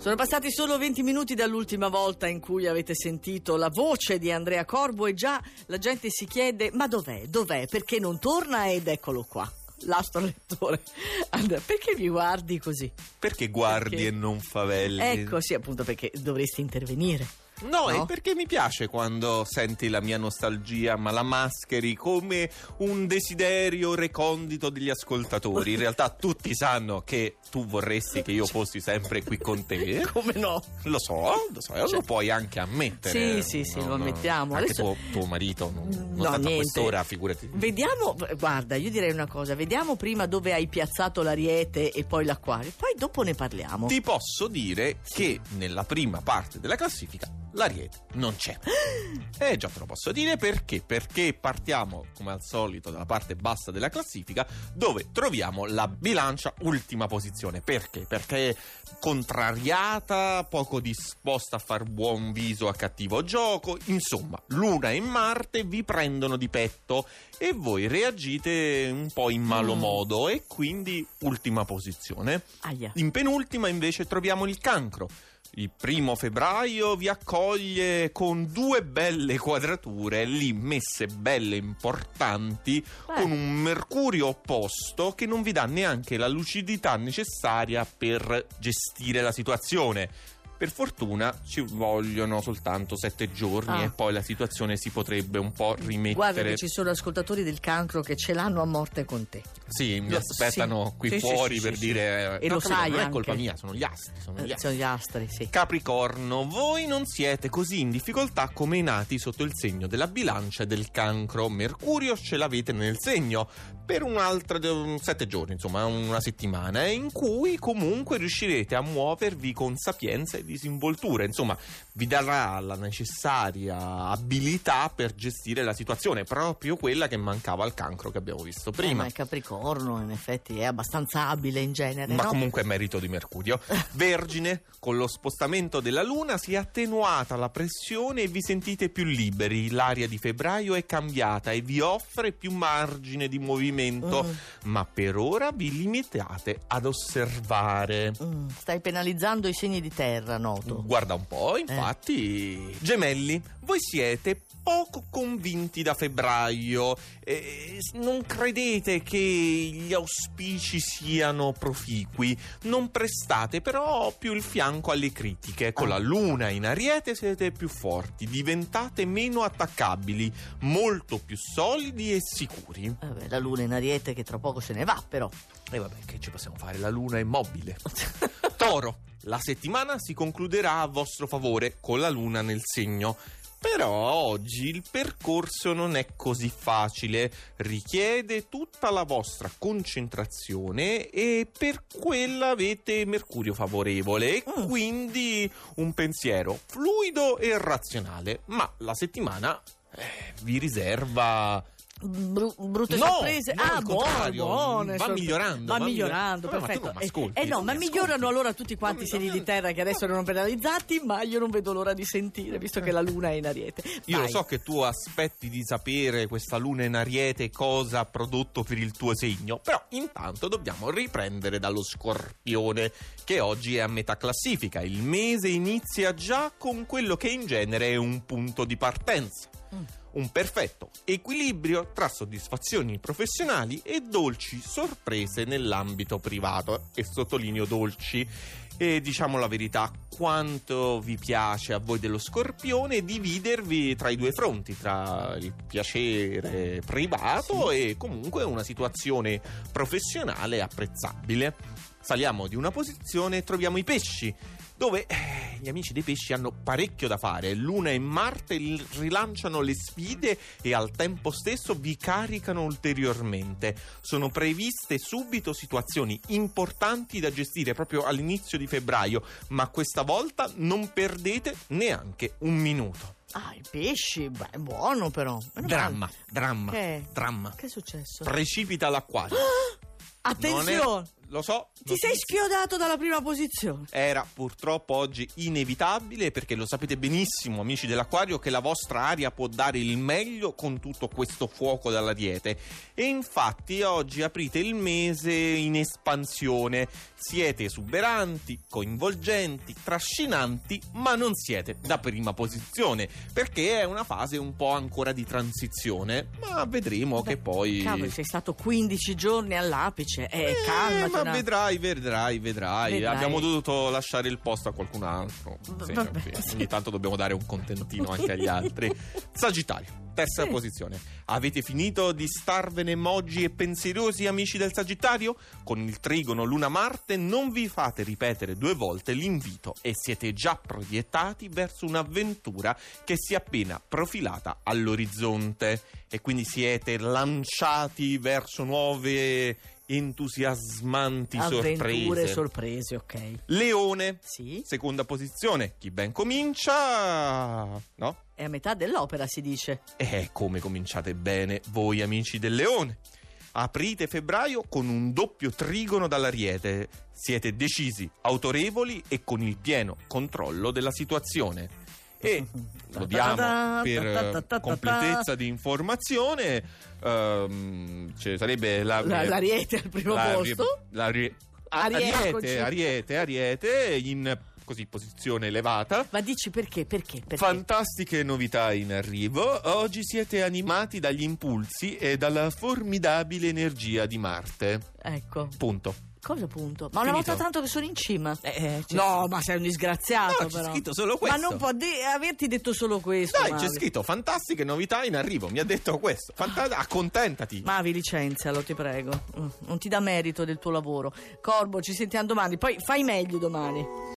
Sono passati solo 20 minuti dall'ultima volta in cui avete sentito la voce di Andrea Corbo e già la gente si chiede ma dov'è, dov'è, perché non torna ed eccolo qua. L'astro lettore. Andrea, perché mi guardi così? Perché guardi Perché- e non favelli? Ecco, sì, appunto perché dovresti intervenire. No, No? è perché mi piace quando senti la mia nostalgia, ma la mascheri come un desiderio recondito degli ascoltatori. In realtà tutti sanno che tu vorresti che io fossi sempre qui con te. Come no? Lo so, lo so, e lo puoi anche ammettere. Sì, sì, sì, No, lo ammettiamo. Anche Adesso- tuo, tuo marito, non, non No, tanto a quest'ora, figurati. Vediamo, guarda, io direi una cosa, vediamo prima dove hai piazzato l'ariete e poi l'acquario, poi dopo ne parliamo. Ti posso dire che nella prima parte della classifica l'Ariete non c'è. Eh già te lo posso dire perché? Perché partiamo come al solito dalla parte bassa della classifica dove troviamo la bilancia ultima posizione. Perché? Perché contrariata, poco disposta a far buon viso a cattivo gioco, insomma, Luna e Marte vi prendono di petto e voi reagite un po' in malo Mm. modo e quindi ultima posizione. Aia. In penultima invece troviamo il cancro. Il primo febbraio vi accoglie con due belle quadrature lì messe belle importanti Beh. con un mercurio opposto che non vi dà neanche la lucidità necessaria per gestire la situazione. Per fortuna ci vogliono soltanto sette giorni Ah. e poi la situazione si potrebbe un po' rimettere. Guarda che ci sono ascoltatori del cancro che ce l'hanno a morte con te. Sì, mi Lo- aspettano sì. qui Sì, fuori sì, per dire. E lo capito, sai Non è anche. colpa mia, sono gli astri. Sono gli Eh, astri. Sono gli astri, sì. Capricorno, voi non siete così in difficoltà come i nati sotto il segno della bilancia e del cancro. Mercurio ce l'avete nel segno per un'altra sette giorni, insomma, una settimana, in cui comunque riuscirete a muovervi con sapienza e disinvoltura. Insomma, vi darà la necessaria abilità per gestire la situazione, proprio quella che mancava al cancro che abbiamo visto Eh, prima. ma il Capricorno in effetti è abbastanza abile in genere, Ma no? comunque è merito di Mercurio. Vergine, con lo spostamento della Luna si è attenuata la pressione e vi sentite più liberi. L'aria di febbraio è cambiata e vi offre più margine di movimento, Mm. ma per ora vi limitate ad osservare. Mm, Stai penalizzando i segni di terra, noto. Guarda un po', infatti. Gemelli, voi siete poco convinti da febbraio. Eh, non credete che gli auspici siano proficui. Non prestate però più il fianco alle critiche. Con Ah. la luna in ariete siete più forti, diventate meno attaccabili, molto più solidi e sicuri. Vabbè, la luna in ariete che tra poco se ne va, però. E vabbè, che ci possiamo fare? La luna è mobile. Toro, la settimana si concluderà a vostro favore con la luna nel segno. Però oggi il percorso non è così facile, richiede tutta la vostra concentrazione e per quella avete Mercurio favorevole e Mm. quindi un pensiero fluido e razionale, ma la settimana eh, vi riserva Bru- brutte No, sorprese. no, ah, buone, buone. va migliorando, Va va migliorando, ma tu perfetto. mi ascolti, eh, eh no, ma mi migliorano allora tutti quanti i segni di terra che adesso erano penalizzati, ma io non vedo l'ora di sentire, visto che la luna è in ariete. Io Vai. lo so che tu aspetti di sapere questa luna in ariete cosa ha prodotto per il tuo segno, però intanto dobbiamo riprendere dallo scorpione, che oggi è a metà classifica. Il mese inizia già con quello che in genere è un punto di partenza. Un perfetto equilibrio tra soddisfazioni professionali e dolci sorprese nell'ambito privato. E sottolineo dolci. E diciamo la verità, quanto vi piace a voi dello scorpione dividervi tra i due fronti, tra il piacere privato e comunque una situazione professionale apprezzabile. Saliamo di una posizione e troviamo i pesci, dove eh, gli amici dei pesci hanno parecchio da fare. Luna e Marte rilanciano le sfide e al tempo stesso vi caricano ulteriormente. Sono previste subito situazioni importanti da gestire proprio all'inizio di febbraio, ma questa volta non perdete neanche un minuto. Ah, i pesci, beh, è buono però. Meno Dramma, male. dramma, Che? dramma. Che è successo? Precipita l'acquario. Attenzione! Lo so. Ti sei schiodato dalla prima posizione. Era purtroppo oggi inevitabile perché lo sapete benissimo, amici dell'acquario, che la vostra aria può dare il meglio con tutto questo fuoco dall'ariete. E infatti oggi aprite il mese in espansione. Siete esuberanti, coinvolgenti, trascinanti, ma non siete da prima posizione perché è una fase un po' ancora di transizione. Ma vedremo Beh, che poi. Cavolo, sei stato 15 giorni all'apice. Eh, Eh, calmati. Ma vedrai, vedrai, vedrai, Vedrai. Abbiamo dovuto lasciare il posto a qualcun altro. Vabbè, sì. Ogni tanto dobbiamo dare un contentino anche agli altri. Sagittario, terza Sì. posizione. Avete finito di starvene moggi e pensierosi, amici del Sagittario? Con il trigono Luna-Marte non vi fate ripetere due volte l'invito e siete già proiettati verso un'avventura che si è appena profilata all'orizzonte. E quindi siete lanciati verso nuove entusiasmanti Avventure, sorprese. sorprese, ok. Leone, Sì, seconda posizione. Chi ben comincia, no? è a metà dell'opera, si dice. E come cominciate bene voi amici del Leone. Aprite febbraio con un doppio trigono dall'Ariete. Siete decisi, autorevoli e con il pieno controllo della situazione. E lo diamo per eh, completezza di informazione. ehm, cioè, sarebbe la, La- l'Ariete al primo la- posto. l'Ari- Ariete, Ariete, Ariete, Ariete, in così posizione elevata. Ma dici perché? Perché? Perché? Fantastiche novità in arrivo. Oggi siete animati dagli impulsi e dalla formidabile energia di Marte. ecco. Punto. Cosa punto? Ma una Finito. volta tanto che sono in cima. Eh, No, ma sei un disgraziato No, c'è però. scritto solo Ma questo. non può de- averti detto solo questo. Dai, c'è Mavi. scritto fantastiche novità in arrivo. Mi ha detto questo. Fanta- accontentati. Mavi, licenzialo, ti prego. Mm, Non ti dà merito del tuo lavoro. Corbo, ci sentiamo domani. Poi fai meglio domani.